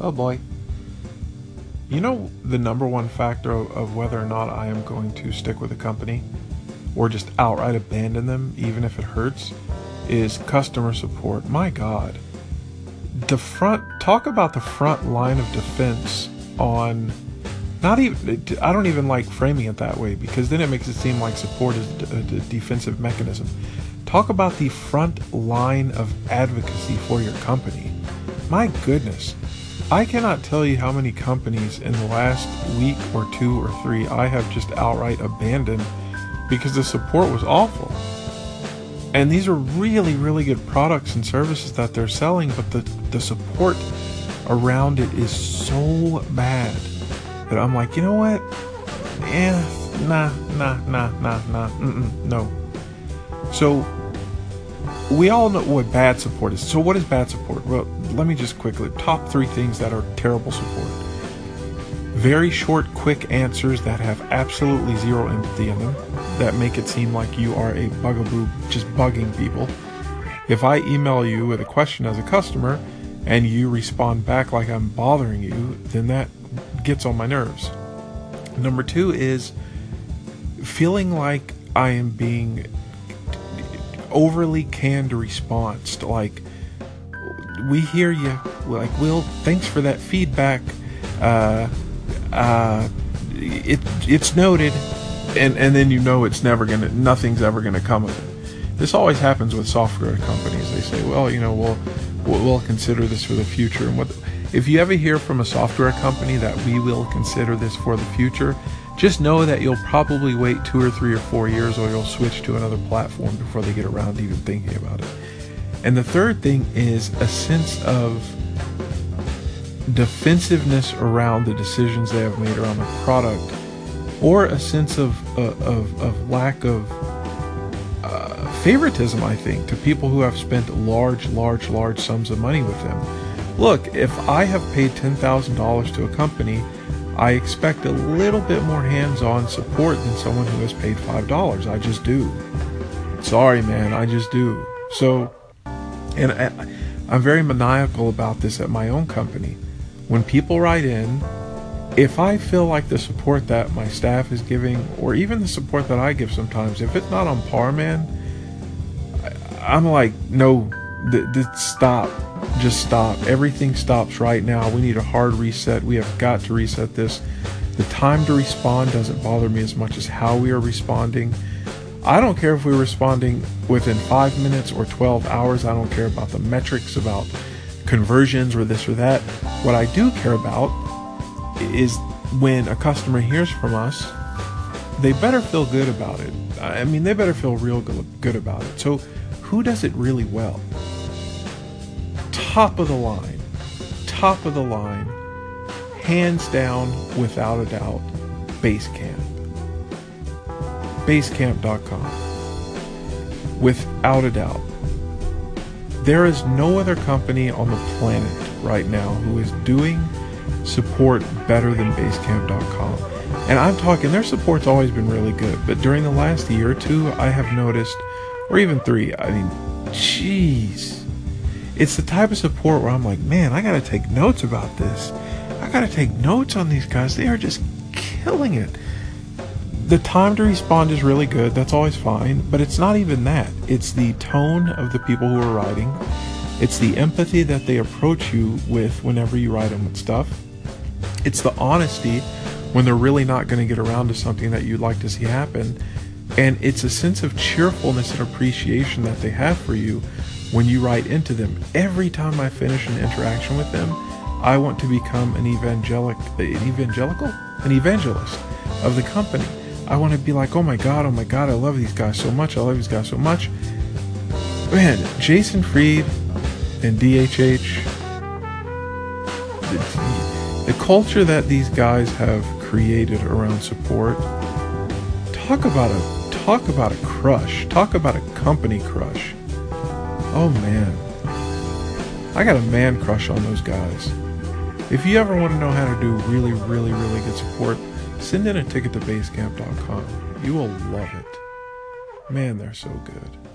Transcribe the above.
Oh boy. You know the number one factor of, whether or not I am going to stick with a company or just outright abandon them, even if it hurts, is customer support. My God. The front, talk about the front line of defense on not even, I don't even like framing it that way because then it makes it seem like support is a defensive mechanism. Talk about the front line of advocacy for your company. My goodness. I cannot tell you how many companies in the last week or two or three I have just outright abandoned because the support was awful. And these are really, really good products and services that they're selling, but the, the support around it is so bad that I'm like, you know what? Yeah, nah, nah, nah, nah, nah, mm-mm, no. So we all know what bad support is. So what is bad support? Well, let me just quickly top three things that are terrible support. Very short, quick answers that have absolutely zero empathy in them, that make it seem like you are a bugaboo just bugging people. If I email you with a question as a customer and you respond back like I'm bothering you, then that gets on my nerves. Number two is feeling like I am being overly canned response. Like, we hear you. Like, Will, thanks for that feedback. Uh, uh, it it's noted, and and then you know it's never gonna, nothing's ever gonna come of it. This always happens with software companies. They say, well, you know, we'll we'll consider this for the future. And what if you ever hear from a software company that we will consider this for the future, just know that you'll probably wait two or three or four years, or you'll switch to another platform before they get around to even thinking about it. And the third thing is a sense of defensiveness around the decisions they have made around the product, or a sense of uh, of, of lack of uh, favoritism. I think to people who have spent large, large, large sums of money with them. Look, if I have paid ten thousand dollars to a company, I expect a little bit more hands-on support than someone who has paid five dollars. I just do. Sorry, man, I just do. So, and I, I'm very maniacal about this at my own company when people write in, if I feel like the support that my staff is giving, or even the support that I give sometimes, if it's not on par, man, I, am like, no, th- th- stop, just stop. Everything stops right now. We need a hard reset. We have got to reset this. The time to respond doesn't bother me as much as how we are responding. I don't care if we're responding within five minutes or 12 hours. I don't care about the metrics, about conversions or this or that. What I do care about is when a customer hears from us, they better feel good about it. I mean, they better feel real good about it. So, who does it really well? Top of the line, top of the line, hands down, without a doubt, Basecamp. Basecamp.com. Without a doubt. There is no other company on the planet right now who is doing support better than Basecamp.com. And I'm talking, their support's always been really good, but during the last year or two, I have noticed, or even three, I mean, jeez. It's the type of support where I'm like, man, I gotta take notes about this. I gotta take notes on these guys. They are just killing it the time to respond is really good. That's always fine. But it's not even that. It's the tone of the people who are writing. It's the empathy that they approach you with whenever you write them with stuff. It's the honesty when they're really not going to get around to something that you'd like to see happen. And it's a sense of cheerfulness and appreciation that they have for you when you write into them. Every time I finish an interaction with them, I want to become an evangelic, an evangelical, an evangelist of the company. I want to be like, oh my god, oh my god, I love these guys so much. I love these guys so much. Man, Jason Fried and DHH, the, the culture that these guys have created around support. Talk about a talk about a crush. Talk about a company crush. Oh man. I got a man crush on those guys. If you ever want to know how to do really, really, really good support, Send in a ticket to basecamp.com. You will love it. Man, they're so good.